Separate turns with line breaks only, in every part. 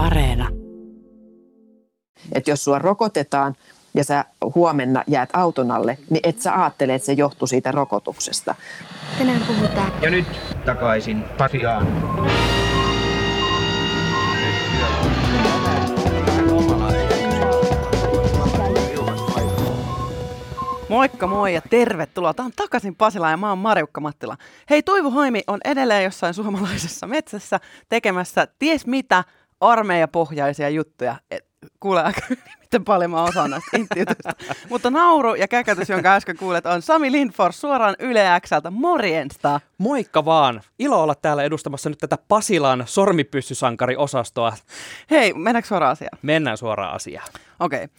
Areena.
Että jos sua rokotetaan ja sä huomenna jäät auton alle, niin et sä ajattele, että se johtuu siitä rokotuksesta.
Tänään puhutaan
Ja nyt takaisin Pasiaan.
Moikka moi ja tervetuloa. Tämä on takaisin Pasila ja mä oon Marjukka Mattila. Hei, Toivo Haimi on edelleen jossain suomalaisessa metsässä tekemässä ties mitä armeijapohjaisia juttuja. Et, kuule miten paljon mä osaan näistä intiutuista. Mutta nauru ja käkätys, jonka äsken kuulet, on Sami Lindfors suoraan Yle Xltä. Morjensta!
Moikka vaan! Ilo olla täällä edustamassa nyt tätä Pasilan sormipyssysankari-osastoa.
Hei, mennäänkö suoraan asiaan?
Mennään suoraan asiaan.
Okei. Okay.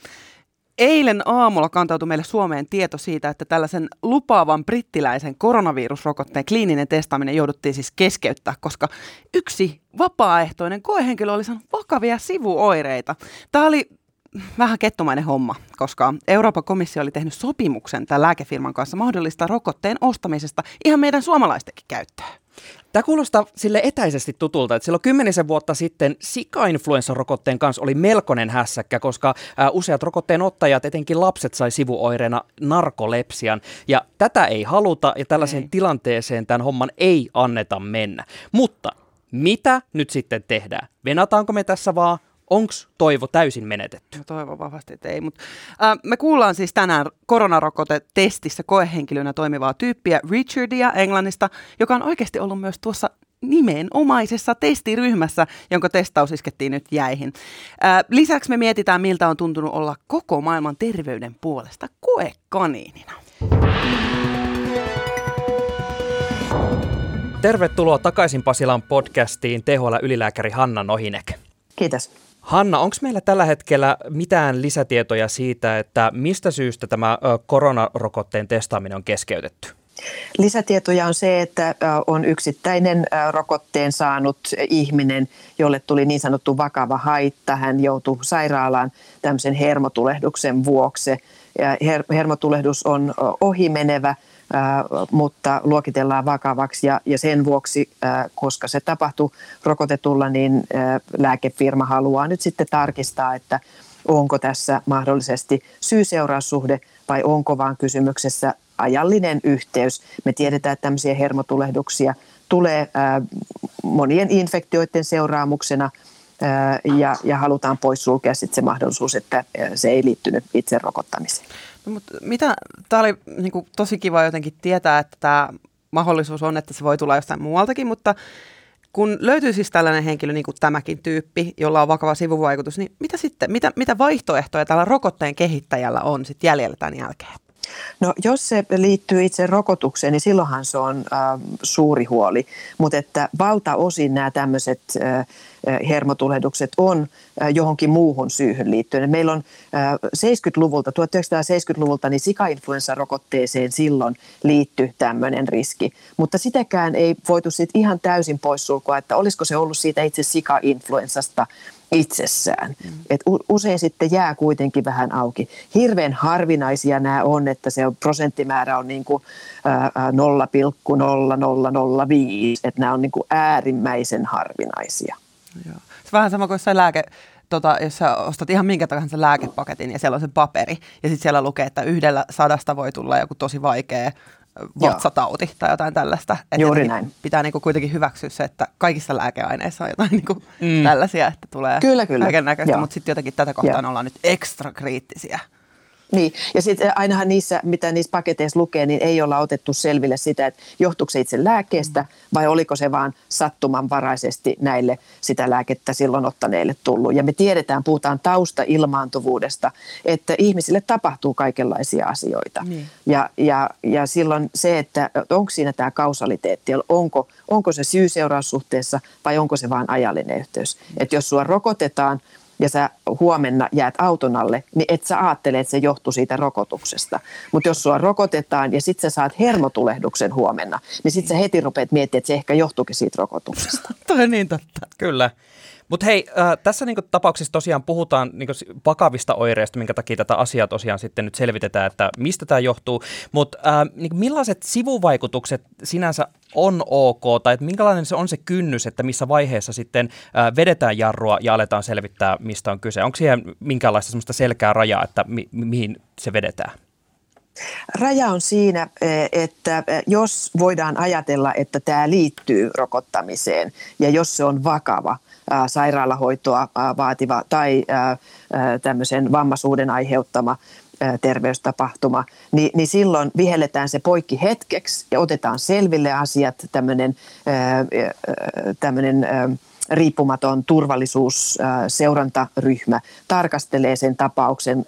Eilen aamulla kantautui meille Suomeen tieto siitä, että tällaisen lupaavan brittiläisen koronavirusrokotteen kliininen testaaminen jouduttiin siis keskeyttää, koska yksi vapaaehtoinen koehenkilö oli saanut vakavia sivuoireita. Tämä oli vähän kettomainen homma, koska Euroopan komissio oli tehnyt sopimuksen tämän lääkefirman kanssa mahdollista rokotteen ostamisesta ihan meidän suomalaistenkin käyttöön.
Tämä kuulostaa sille etäisesti tutulta, että silloin kymmenisen vuotta sitten sika-influenssarokotteen kanssa oli melkoinen hässäkkä, koska useat rokotteen ottajat, etenkin lapset, sai sivuoireena narkolepsian. Ja tätä ei haluta ja tällaiseen
Ei.
tilanteeseen tämän homman ei anneta mennä. Mutta mitä nyt sitten tehdään? Venataanko me tässä vaan? Onks toivo täysin menetetty?
Mä toivon vahvasti, että ei. Mutta, äh, me kuullaan siis tänään koronarokotetestissä koehenkilönä toimivaa tyyppiä Richardia Englannista, joka on oikeasti ollut myös tuossa nimenomaisessa testiryhmässä, jonka testaus iskettiin nyt jäihin. Äh, lisäksi me mietitään, miltä on tuntunut olla koko maailman terveyden puolesta koekaniinina.
Tervetuloa takaisin Pasilan podcastiin THL-ylilääkäri Hanna Nohinek.
Kiitos.
Hanna, onko meillä tällä hetkellä mitään lisätietoja siitä, että mistä syystä tämä koronarokotteen testaaminen on keskeytetty?
Lisätietoja on se, että on yksittäinen rokotteen saanut ihminen, jolle tuli niin sanottu vakava haitta. Hän joutui sairaalaan tämmöisen hermotulehduksen vuoksi. Hermotulehdus on ohimenevä, mutta luokitellaan vakavaksi ja, ja sen vuoksi, koska se tapahtui rokotetulla, niin lääkefirma haluaa nyt sitten tarkistaa, että onko tässä mahdollisesti syy-seuraussuhde vai onko vaan kysymyksessä ajallinen yhteys. Me tiedetään, että tämmöisiä hermotulehduksia tulee monien infektioiden seuraamuksena ja, ja halutaan poissulkea sitten se mahdollisuus, että se ei liittynyt itse rokottamiseen.
No, mutta mitä, tämä oli niin kuin, tosi kiva jotenkin tietää, että tämä mahdollisuus on, että se voi tulla jostain muualtakin, mutta kun löytyy siis tällainen henkilö, niin kuin tämäkin tyyppi, jolla on vakava sivuvaikutus, niin mitä sitten, mitä, mitä vaihtoehtoja tällä rokotteen kehittäjällä on sitten jäljellä tämän jälkeen?
No jos se liittyy itse rokotukseen, niin silloinhan se on äh, suuri huoli, mutta että valtaosin nämä tämmöiset äh, hermotulehdukset on äh, johonkin muuhun syyhyn liittyen. Meillä on äh, 70-luvulta, 1970-luvulta, niin sika-influenssarokotteeseen silloin liittyi tämmöinen riski, mutta sitäkään ei voitu sitten ihan täysin poissulkoa, että olisiko se ollut siitä itse sika-influenssasta itsessään. Mm. Et usein sitten jää kuitenkin vähän auki. Hirveän harvinaisia nämä on, että se on, prosenttimäärä on niin kuin, ää, 0,0005, että nämä on niin kuin äärimmäisen harvinaisia.
Joo. Se vähän sama kuin jossain lääke, tota, jos sä ostat ihan minkä tahansa lääkepaketin ja siellä on se paperi ja sitten siellä lukee, että yhdellä sadasta voi tulla joku tosi vaikea vatsatauti tai jotain tällaista. Et
Juuri näin.
Pitää niinku kuitenkin hyväksyä se, että kaikissa lääkeaineissa on jotain niinku mm. tällaisia, että tulee
Kyllä, kyllä.
kaiken näköistä,
Joo.
mutta sitten jotenkin tätä kohtaan
Joo.
ollaan nyt ekstra kriittisiä.
Niin, ja sitten ainahan niissä, mitä niissä paketeissa lukee, niin ei olla otettu selville sitä, että johtuuko se itse lääkkeestä vai oliko se vaan sattumanvaraisesti näille sitä lääkettä silloin ottaneille tullut. Ja me tiedetään, puhutaan taustailmaantuvuudesta, että ihmisille tapahtuu kaikenlaisia asioita.
Niin.
Ja, ja, ja silloin se, että onko siinä tämä kausaliteetti, onko, onko se syy-seuraussuhteessa vai onko se vain ajallinen yhteys. Että jos sua rokotetaan, ja sä huomenna jäät auton alle, niin et sä ajattele, että se johtuu siitä rokotuksesta. Mutta jos sua rokotetaan ja sit sä saat hermotulehduksen huomenna, niin sit sä heti rupeat miettimään, että se ehkä johtuukin siitä rokotuksesta.
Toi niin totta.
Kyllä. Mutta hei, äh, tässä niinku tapauksessa tosiaan puhutaan niinku vakavista oireista, minkä takia tätä asiaa tosiaan sitten nyt selvitetään, että mistä tämä johtuu. Mutta äh, niinku millaiset sivuvaikutukset sinänsä on ok, tai että minkälainen se on se kynnys, että missä vaiheessa sitten äh, vedetään jarrua ja aletaan selvittää, mistä on kyse? Onko siihen minkälaista semmoista selkää rajaa, että mi- mihin se vedetään?
Raja on siinä, e, että e, jos voidaan ajatella, että tämä liittyy rokottamiseen ja jos se on vakava sairaalahoitoa vaativa tai tämmöisen vammaisuuden aiheuttama terveystapahtuma, niin, niin silloin vihelletään se poikki hetkeksi ja otetaan selville asiat, tämmöinen, tämmöinen riippumaton turvallisuusseurantaryhmä tarkastelee sen tapauksen,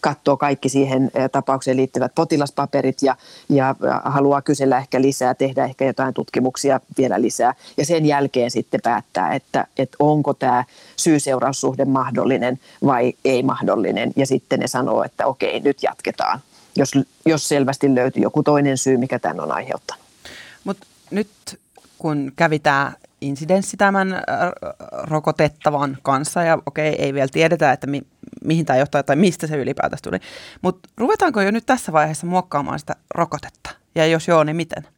katsoo kaikki siihen tapaukseen liittyvät potilaspaperit ja, ja haluaa kysellä ehkä lisää, tehdä ehkä jotain tutkimuksia vielä lisää. Ja sen jälkeen sitten päättää, että, että onko tämä syy-seuraussuhde mahdollinen vai ei mahdollinen. Ja sitten ne sanoo, että okei, nyt jatketaan, jos, jos selvästi löytyy joku toinen syy, mikä tämän on aiheuttanut.
Mutta nyt kun kävi tämä insidenssi tämän äh, rokotettavan kanssa ja okei, ei vielä tiedetä, että mi, mihin tämä johtaa tai mistä se ylipäätänsä tuli. Mutta ruvetaanko jo nyt tässä vaiheessa muokkaamaan sitä rokotetta? Ja jos joo, niin miten?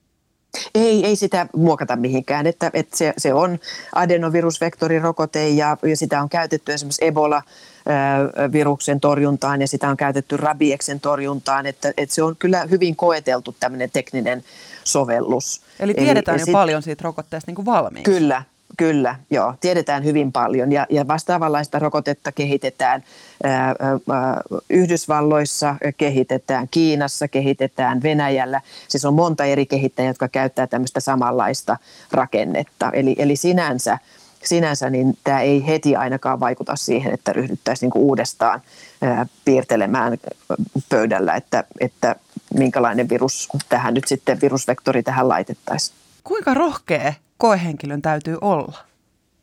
Ei, ei sitä muokata mihinkään, että, että se, se on adenovirusvektorirokote ja, ja sitä on käytetty esimerkiksi Ebola-viruksen torjuntaan ja sitä on käytetty rabieksen torjuntaan, että, että se on kyllä hyvin koeteltu tämmöinen tekninen sovellus.
Eli tiedetään Eli, jo sit, paljon siitä rokotteesta niin kuin valmiiksi.
Kyllä, Kyllä, joo. Tiedetään hyvin paljon ja, ja vastaavanlaista rokotetta kehitetään ää, ää, Yhdysvalloissa, kehitetään Kiinassa, kehitetään Venäjällä. Siis on monta eri kehittäjää, jotka käyttää tämmöistä samanlaista rakennetta. Eli, eli sinänsä, sinänsä niin tämä ei heti ainakaan vaikuta siihen, että ryhdyttäisiin niin uudestaan ää, piirtelemään pöydällä, että, että minkälainen virus tähän nyt sitten, virusvektori tähän laitettaisiin.
Kuinka rohkea koehenkilön täytyy olla,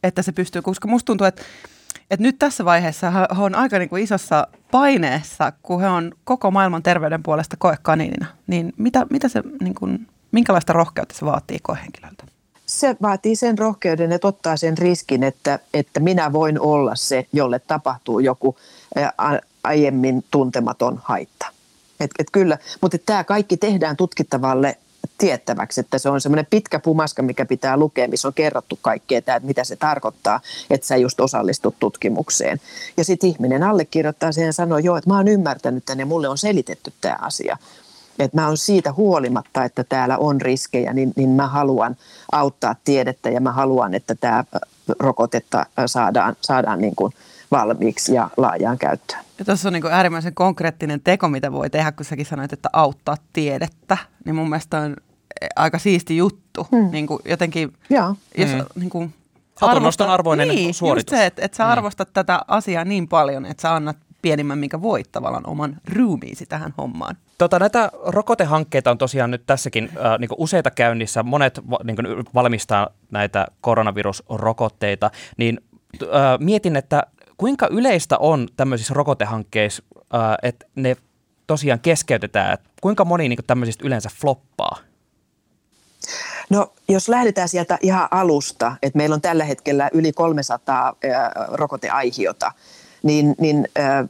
että se pystyy, koska musta tuntuu, että, että nyt tässä vaiheessa he on aika niin kuin isossa paineessa, kun he on koko maailman terveyden puolesta koekaniinina. Niin mitä, mitä se, niin kuin, minkälaista rohkeutta se vaatii koehenkilöltä?
Se vaatii sen rohkeuden, että ottaa sen riskin, että, että minä voin olla se, jolle tapahtuu joku aiemmin tuntematon haitta. Et, et kyllä, mutta tämä kaikki tehdään tutkittavalle tiettäväksi, että se on semmoinen pitkä pumaska, mikä pitää lukea, missä on kerrottu kaikkea, että mitä se tarkoittaa, että sä just osallistut tutkimukseen. Ja sitten ihminen allekirjoittaa sen ja sanoo, joo, että mä oon ymmärtänyt tänne, mulle on selitetty tämä asia. Että mä oon siitä huolimatta, että täällä on riskejä, niin, niin mä haluan auttaa tiedettä ja mä haluan, että tämä rokotetta saadaan, saadaan niin kuin valmiiksi ja laajaan käyttöön.
Ja tuossa on niin äärimmäisen konkreettinen teko, mitä voi tehdä, kun säkin sanoit, että auttaa tiedettä. Niin mun mielestä on aika siisti juttu. Hmm. Niin kuin jotenkin,
ja.
jos hmm. niin kuin
arvostat, arvoinen
niin,
suoritus.
Just se, että, että sä arvostat hmm. tätä asiaa niin paljon, että sä annat pienimmän, minkä voit tavallaan oman ruumiisi tähän hommaan.
Tota, näitä rokotehankkeita on tosiaan nyt tässäkin äh, niin useita käynnissä. Monet niin valmistaa näitä koronavirusrokotteita. Niin äh, mietin, että kuinka yleistä on tämmöisissä rokotehankkeissa, äh, että ne tosiaan keskeytetään? Kuinka moni niin tämmöisistä yleensä floppaa?
No jos lähdetään sieltä ihan alusta, että meillä on tällä hetkellä yli 300 äh, rokoteaihiota, niin, niin äh,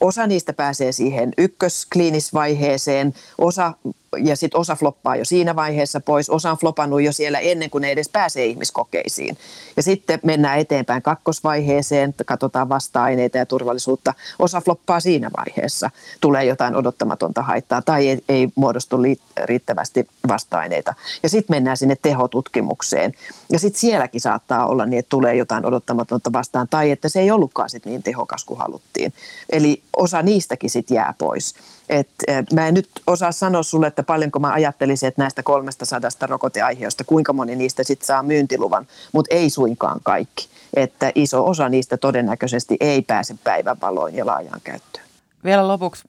osa niistä pääsee siihen ykköskliinisvaiheeseen, osa ja sitten osa floppaa jo siinä vaiheessa pois, osa on flopannut jo siellä ennen kuin ne edes pääsee ihmiskokeisiin. Ja sitten mennään eteenpäin kakkosvaiheeseen, katsotaan vasta-aineita ja turvallisuutta. Osa floppaa siinä vaiheessa, tulee jotain odottamatonta haittaa tai ei, ei muodostu riittävästi vasta-aineita. Ja sitten mennään sinne tehotutkimukseen. Ja sitten sielläkin saattaa olla niin, että tulee jotain odottamatonta vastaan tai että se ei ollutkaan sit niin tehokas kuin haluttiin. Eli osa niistäkin sitten jää pois. Et, mä en nyt osaa sanoa sulle, että paljonko mä ajattelisin, että näistä 300 rokoteaiheista, kuinka moni niistä sitten saa myyntiluvan, mutta ei suinkaan kaikki. Että iso osa niistä todennäköisesti ei pääse päivänvaloon ja laajaan käyttöön.
Vielä lopuksi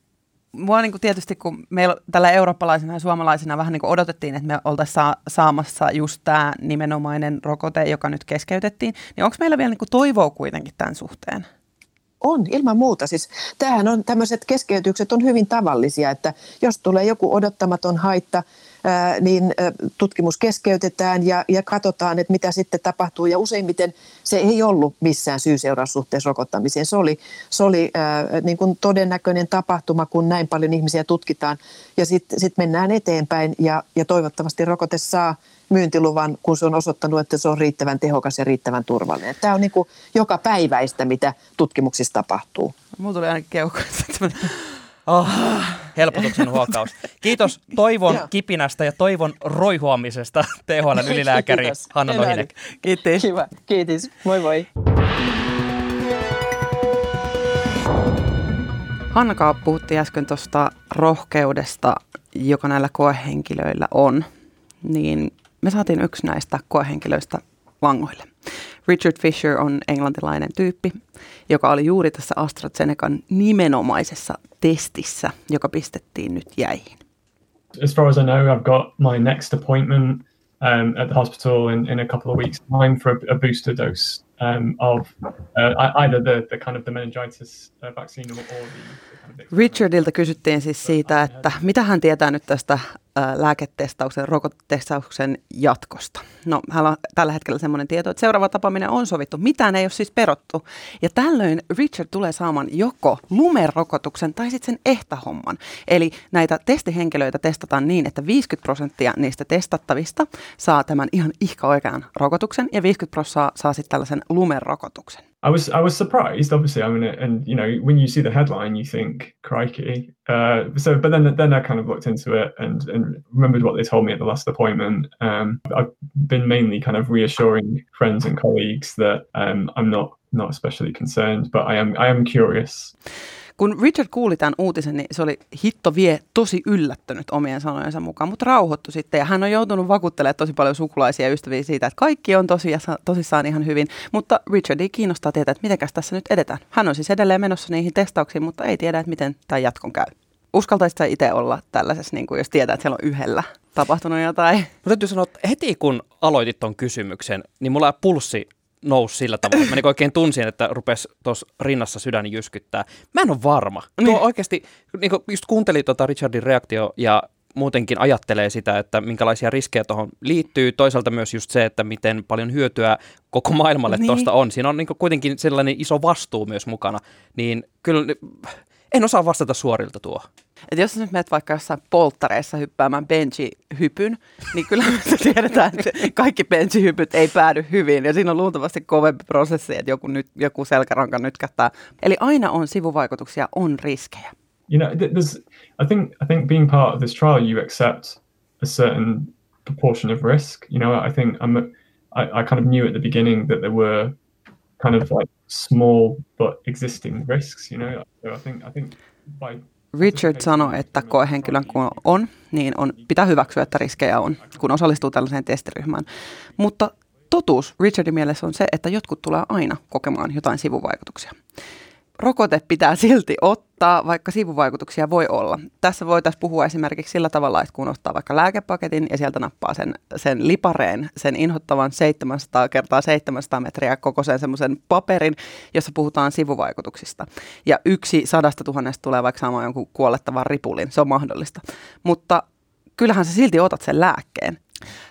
mua niin kuin tietysti, kun meillä tällä eurooppalaisena ja suomalaisena vähän niin kuin odotettiin, että me oltaisiin saa, saamassa just tämä nimenomainen rokote, joka nyt keskeytettiin, niin onko meillä vielä niin kuin toivoa kuitenkin tämän suhteen?
On, ilman muuta. Siis tämähän on, tämmöiset keskeytykset on hyvin tavallisia, että jos tulee joku odottamaton haitta, niin tutkimus keskeytetään ja, ja katsotaan, että mitä sitten tapahtuu. Ja useimmiten se ei ollut missään syy-seuraussuhteessa rokottamiseen. Se oli, se oli niin kuin todennäköinen tapahtuma, kun näin paljon ihmisiä tutkitaan. Ja sitten sit mennään eteenpäin ja, ja toivottavasti rokote saa myyntiluvan, kun se on osoittanut, että se on riittävän tehokas ja riittävän turvallinen. Tämä on niin kuin joka päiväistä, mitä tutkimuksissa tapahtuu.
Mulla tuli ainakin keuhkoista
Oh, helpotuksen huokaus. Kiitos toivon kipinästä ja toivon roihuamisesta THL ylilääkäri Kiitos. Hanna Nohinek.
Kiitos. Kiva. Kiitos. Moi moi.
Hanna puhutti äsken tuosta rohkeudesta, joka näillä koehenkilöillä on. Niin me saatiin yksi näistä koehenkilöistä vangoille. Richard Fisher on englantilainen tyyppi, joka oli juuri tässä AstraZenecan nimenomaisessa testissä, joka pistettiin nyt jäihin.
As far as I know, I've got my next appointment um, at the hospital in, in a couple of weeks' time for a, a booster dose um, of uh, either the, the kind of the meningitis uh, vaccine or, or the
Richardilta kysyttiin siis siitä, että mitä hän tietää nyt tästä lääketestauksen, rokotestauksen jatkosta. No, hänellä on tällä hetkellä semmoinen tieto, että seuraava tapaaminen on sovittu. Mitään ei ole siis perottu. Ja tällöin Richard tulee saamaan joko lumerokotuksen tai sitten sen ehtahomman. Eli näitä testihenkilöitä testataan niin, että 50 prosenttia niistä testattavista saa tämän ihan ihka oikean rokotuksen ja 50 prosenttia saa, saa sitten tällaisen
I was I was surprised, obviously. I mean, and you know, when you see the headline, you think, "Crikey!" Uh, so, but then then I kind of looked into it and and remembered what they told me at the last appointment. Um, I've been mainly kind of reassuring friends and colleagues that um, I'm not not especially concerned, but I am I am curious.
Kun Richard kuuli tämän uutisen, niin se oli hitto vie tosi yllättynyt omien sanojensa mukaan, mutta rauhoittu sitten. Ja hän on joutunut vakuuttelemaan tosi paljon sukulaisia ja ystäviä siitä, että kaikki on tosiaan, tosissaan ihan hyvin. Mutta Richardi kiinnostaa tietää, että miten tässä nyt edetään. Hän on siis edelleen menossa niihin testauksiin, mutta ei tiedä, että miten tämä jatkon käy. Uskaltaisitko itse olla tällaisessa, niin kuin jos tietää, että siellä on yhdellä tapahtunut jotain?
Mutta täytyy sanoa, että heti kun aloitit tuon kysymyksen, niin mulla pulssi nousi sillä tavalla. Mä niin oikein tunsin, että rupesi tuossa rinnassa sydän jyskyttää. Mä en ole varma. Tuo niin. oikeasti, niin just kuuntelin tuota Richardin reaktio ja muutenkin ajattelee sitä, että minkälaisia riskejä tuohon liittyy. Toisaalta myös just se, että miten paljon hyötyä koko maailmalle niin. tuosta on. Siinä on niin kuitenkin sellainen iso vastuu myös mukana. Niin kyllä en osaa vastata suorilta tuo.
Et jos nyt menet vaikka jossain polttareissa hyppäämään benchihypyn, niin kyllä me tiedetään, että kaikki benchihypyt ei päädy hyvin. Ja siinä on luultavasti kovempi prosessi, että joku, nyt, joku selkäranka nytkättää. Eli aina on sivuvaikutuksia, on riskejä.
You know, there's, I think, I think being part of this trial, you accept a certain proportion of risk. You know, I think I'm, I, I kind of knew at the beginning that there were kind of like small but existing risks. You know, so I think, I think by
Richard sanoi, että koehenkilön kun on, niin on, pitää hyväksyä, että riskejä on, kun osallistuu tällaiseen testiryhmään. Mutta totuus Richardin mielessä on se, että jotkut tulee aina kokemaan jotain sivuvaikutuksia rokote pitää silti ottaa, vaikka sivuvaikutuksia voi olla. Tässä voitaisiin puhua esimerkiksi sillä tavalla, että kun ottaa vaikka lääkepaketin ja sieltä nappaa sen, sen lipareen, sen inhottavan 700 kertaa 700 metriä koko sen semmoisen paperin, jossa puhutaan sivuvaikutuksista. Ja yksi sadasta tuhannesta tulee vaikka saamaan jonkun kuolettavan ripulin, se on mahdollista. Mutta kyllähän sä silti otat sen lääkkeen.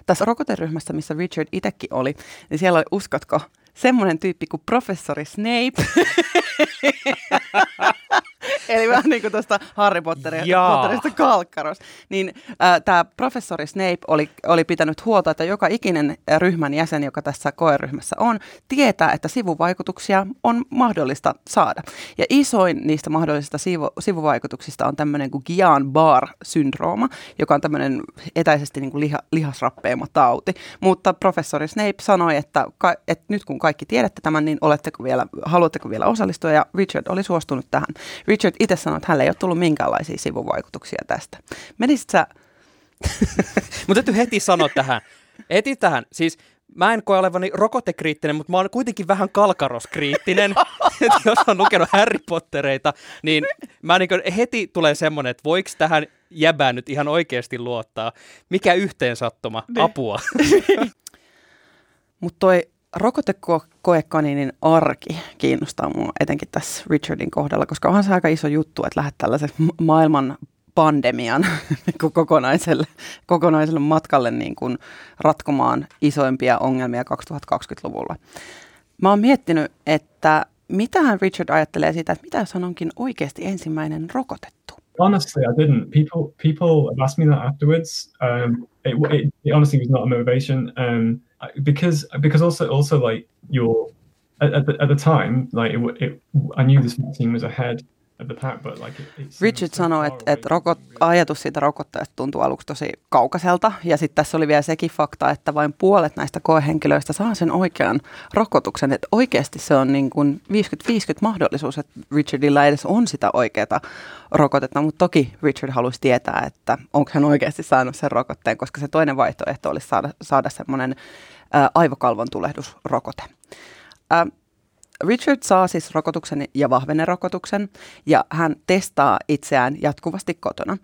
Tässä rokoteryhmässä, missä Richard itsekin oli, niin siellä oli, uskotko, semmoinen tyyppi kuin professori Snape. Eli vähän niin kuin tuosta Harry Potterista Kalkkaros. Niin äh, tämä professori Snape oli, oli pitänyt huolta, että joka ikinen ryhmän jäsen, joka tässä koeryhmässä on, tietää, että sivuvaikutuksia on mahdollista saada. Ja isoin niistä mahdollisista sivu, sivuvaikutuksista on tämmöinen kuin Guillain-Barre-syndrooma, joka on tämmöinen etäisesti niin kuin liha, lihasrappeema tauti. Mutta professori Snape sanoi, että, ka, että nyt kun kaikki tiedätte tämän, niin oletteko vielä, haluatteko vielä osallistua? Ja Richard oli suostunut tähän. Richard itse sanoi, että hänellä ei ole tullut minkäänlaisia sivuvaikutuksia tästä. Menisit sä...
Mutta täytyy heti sanoa tähän. Heti tähän. Siis mä en koe olevani rokotekriittinen, mutta mä oon kuitenkin vähän kalkaroskriittinen. jos on lukenut Harry Pottereita, niin mä niin heti tulee semmoinen, että voiko tähän jäbään nyt ihan oikeasti luottaa. Mikä yhteensattuma? Apua.
mutta toi rokotekoekaninin arki kiinnostaa mua etenkin tässä Richardin kohdalla, koska onhan se aika iso juttu, että lähdet tällaisen maailman pandemian kokonaiselle, kokonaiselle matkalle niin kuin ratkomaan isoimpia ongelmia 2020-luvulla. Mä oon miettinyt, että mitähän Richard ajattelee siitä, että mitä jos hän onkin oikeasti ensimmäinen rokotettu?
Honestly, I didn't. People people have asked me that afterwards. Um, it, it, it honestly was not a motivation. Um, because because also also like your at, at, the, at the time like it, it, I knew this vaccine was ahead
Richard sanoi, että, että rokot, ajatus siitä rokotteesta tuntuu aluksi tosi kaukaiselta. Ja sitten tässä oli vielä sekin fakta, että vain puolet näistä koehenkilöistä saa sen oikean rokotuksen. Että oikeasti se on niin kuin 50-50 mahdollisuus, että Richardilla edes on sitä oikeaa rokotetta. Mutta toki Richard halusi tietää, että onko hän oikeasti saanut sen rokotteen, koska se toinen vaihtoehto olisi saada, saada semmoinen aivokalvon tulehdusrokote. Ä, Richard saa siis rokotuksen ja vahvennerokotuksen ja hän testaa itseään jatkuvasti kotona.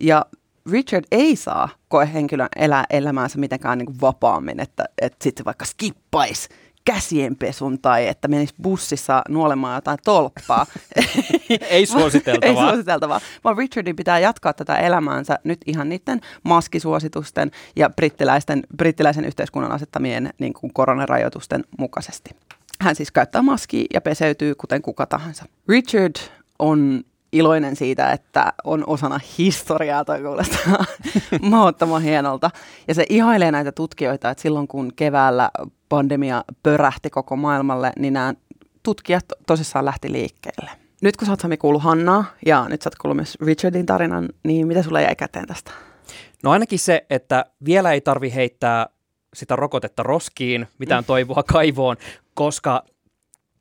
Ja Richard ei saa koehenkilön elää elämäänsä mitenkään niin kuin vapaammin, että, että sitten vaikka skippaisi käsienpesun tai että menisi bussissa nuolemaan jotain tolppaa.
ei suositeltavaa.
ei suositeltavaa, vaan Richardin pitää jatkaa tätä elämäänsä nyt ihan niiden maskisuositusten ja brittiläisten, brittiläisen yhteiskunnan asettamien niin kuin koronarajoitusten mukaisesti. Hän siis käyttää maskia ja peseytyy kuten kuka tahansa. Richard on iloinen siitä, että on osana historiaa, toi kuulostaa mahdottoman hienolta. Ja se ihailee näitä tutkijoita, että silloin kun keväällä pandemia pörähti koko maailmalle, niin nämä tutkijat tosissaan lähti liikkeelle. Nyt kun sä oot Sami kuullut Hannaa ja nyt sä oot kuullut myös Richardin tarinan, niin mitä sulle jäi käteen tästä?
No ainakin se, että vielä ei tarvi heittää sitä rokotetta roskiin, mitään toivoa kaivoon, koska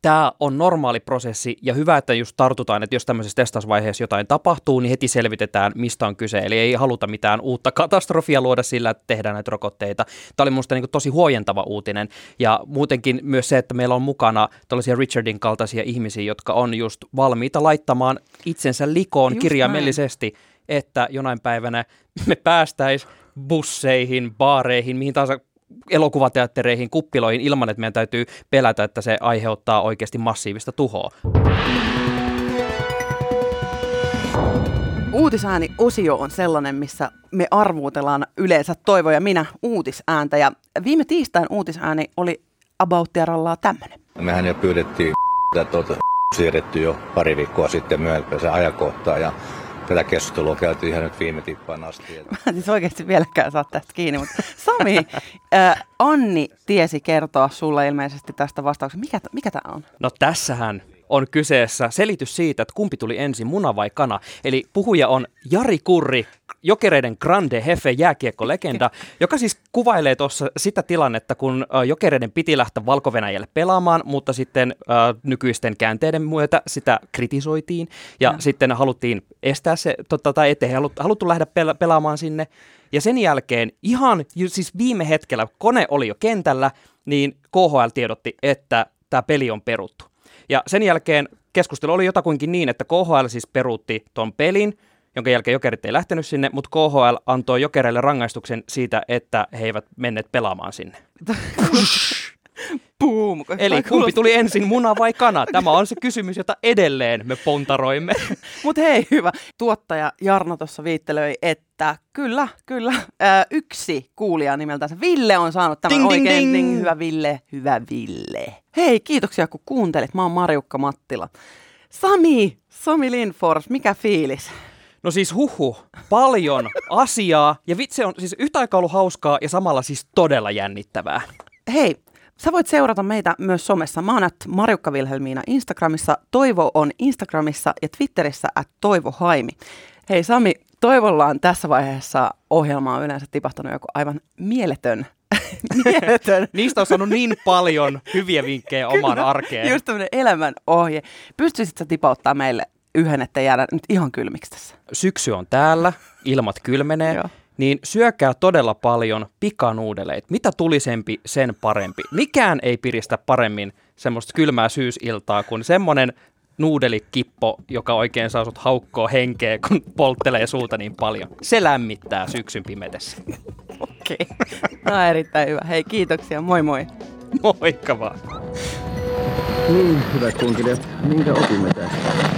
tämä on normaali prosessi ja hyvä, että just tartutaan, että jos tämmöisessä testausvaiheessa jotain tapahtuu, niin heti selvitetään, mistä on kyse. Eli ei haluta mitään uutta katastrofia luoda sillä, että tehdään näitä rokotteita. Tämä oli minusta niin tosi huojentava uutinen. Ja muutenkin myös se, että meillä on mukana tällaisia Richardin kaltaisia ihmisiä, jotka on just valmiita laittamaan itsensä likoon just kirjaimellisesti, näin. että jonain päivänä me päästäisiin busseihin, baareihin, mihin tahansa elokuvateattereihin, kuppiloihin ilman, että meidän täytyy pelätä, että se aiheuttaa oikeasti massiivista tuhoa.
Uutisääni osio on sellainen, missä me arvuutellaan yleensä Toivo ja minä uutisääntä. Ja viime tiistain uutisääni oli About Tiarallaa tämmöinen.
Mehän jo pyydettiin tuota siirretty jo pari viikkoa sitten myöhemmin se ajankohtaa ja tätä keskustelua käytiin ihan nyt viime tippaan asti.
Mä en siis oikeasti vieläkään saa tästä kiinni, mutta Sami, äh, Anni tiesi kertoa sulle ilmeisesti tästä vastauksesta. Mikä, mikä tämä on?
No tässähän on kyseessä selitys siitä, että kumpi tuli ensin, muna vai kana. Eli puhuja on Jari Kurri, Jokereiden Grande Hefe jääkiekko-legenda, joka siis kuvailee tuossa sitä tilannetta, kun Jokereiden piti lähteä valko pelaamaan, mutta sitten äh, nykyisten käänteiden myötä sitä kritisoitiin ja, ja. sitten haluttiin estää se, totta, tai ettei haluttu, haluttu lähteä pela- pelaamaan sinne. Ja sen jälkeen ihan siis viime hetkellä, kone oli jo kentällä, niin KHL tiedotti, että tämä peli on peruttu. Ja sen jälkeen keskustelu oli jotakuinkin niin, että KHL siis peruutti ton pelin, jonka jälkeen Jokerit ei lähtenyt sinne, mutta KHL antoi Jokereille rangaistuksen siitä, että he eivät menneet pelaamaan sinne.
Boom.
Eli kumpi tuli ensin, muna vai kana? Tämä on se kysymys, jota edelleen me pontaroimme.
Mutta hei, hyvä. Tuottaja Jarno tuossa viittelöi, että kyllä, kyllä. Ää, yksi kuulija nimeltänsä Ville on saanut tämän ding, oikein. Ding, ding. Hyvä Ville, hyvä Ville. Hei, kiitoksia kun kuuntelit. Mä oon Marjukka Mattila. Sami, Sami Lindfors, mikä fiilis?
No siis huhu, paljon asiaa ja vitsi on siis yhtä aikaa ollut hauskaa ja samalla siis todella jännittävää.
Hei, Sä voit seurata meitä myös somessa. Mä oon Marjukka Vilhelmiina Instagramissa, Toivo on Instagramissa ja Twitterissä at Toivo Haimi. Hei Sami, Toivolla on tässä vaiheessa ohjelmaa yleensä tipahtanut joku aivan mieletön
Mieletön. Niistä on saanut niin paljon hyviä vinkkejä omaan arkeen.
Just tämmöinen elämän ohje. Pystyisitkö tipauttaa meille yhden, ettei jäädä nyt ihan kylmiksi tässä?
Syksy on täällä, ilmat kylmenee niin syökää todella paljon pikanuudeleita. Mitä tulisempi, sen parempi. Mikään ei piristä paremmin semmoista kylmää syysiltaa kuin semmoinen nuudelikippo, joka oikein saa sut haukkoa henkeä, kun polttelee suuta niin paljon. Se lämmittää syksyn pimetessä.
Okei. Okay. No erittäin hyvä. Hei, kiitoksia. Moi moi.
Moikka vaan.
Niin, hyvät kuuntelijat, minkä opimme tästä?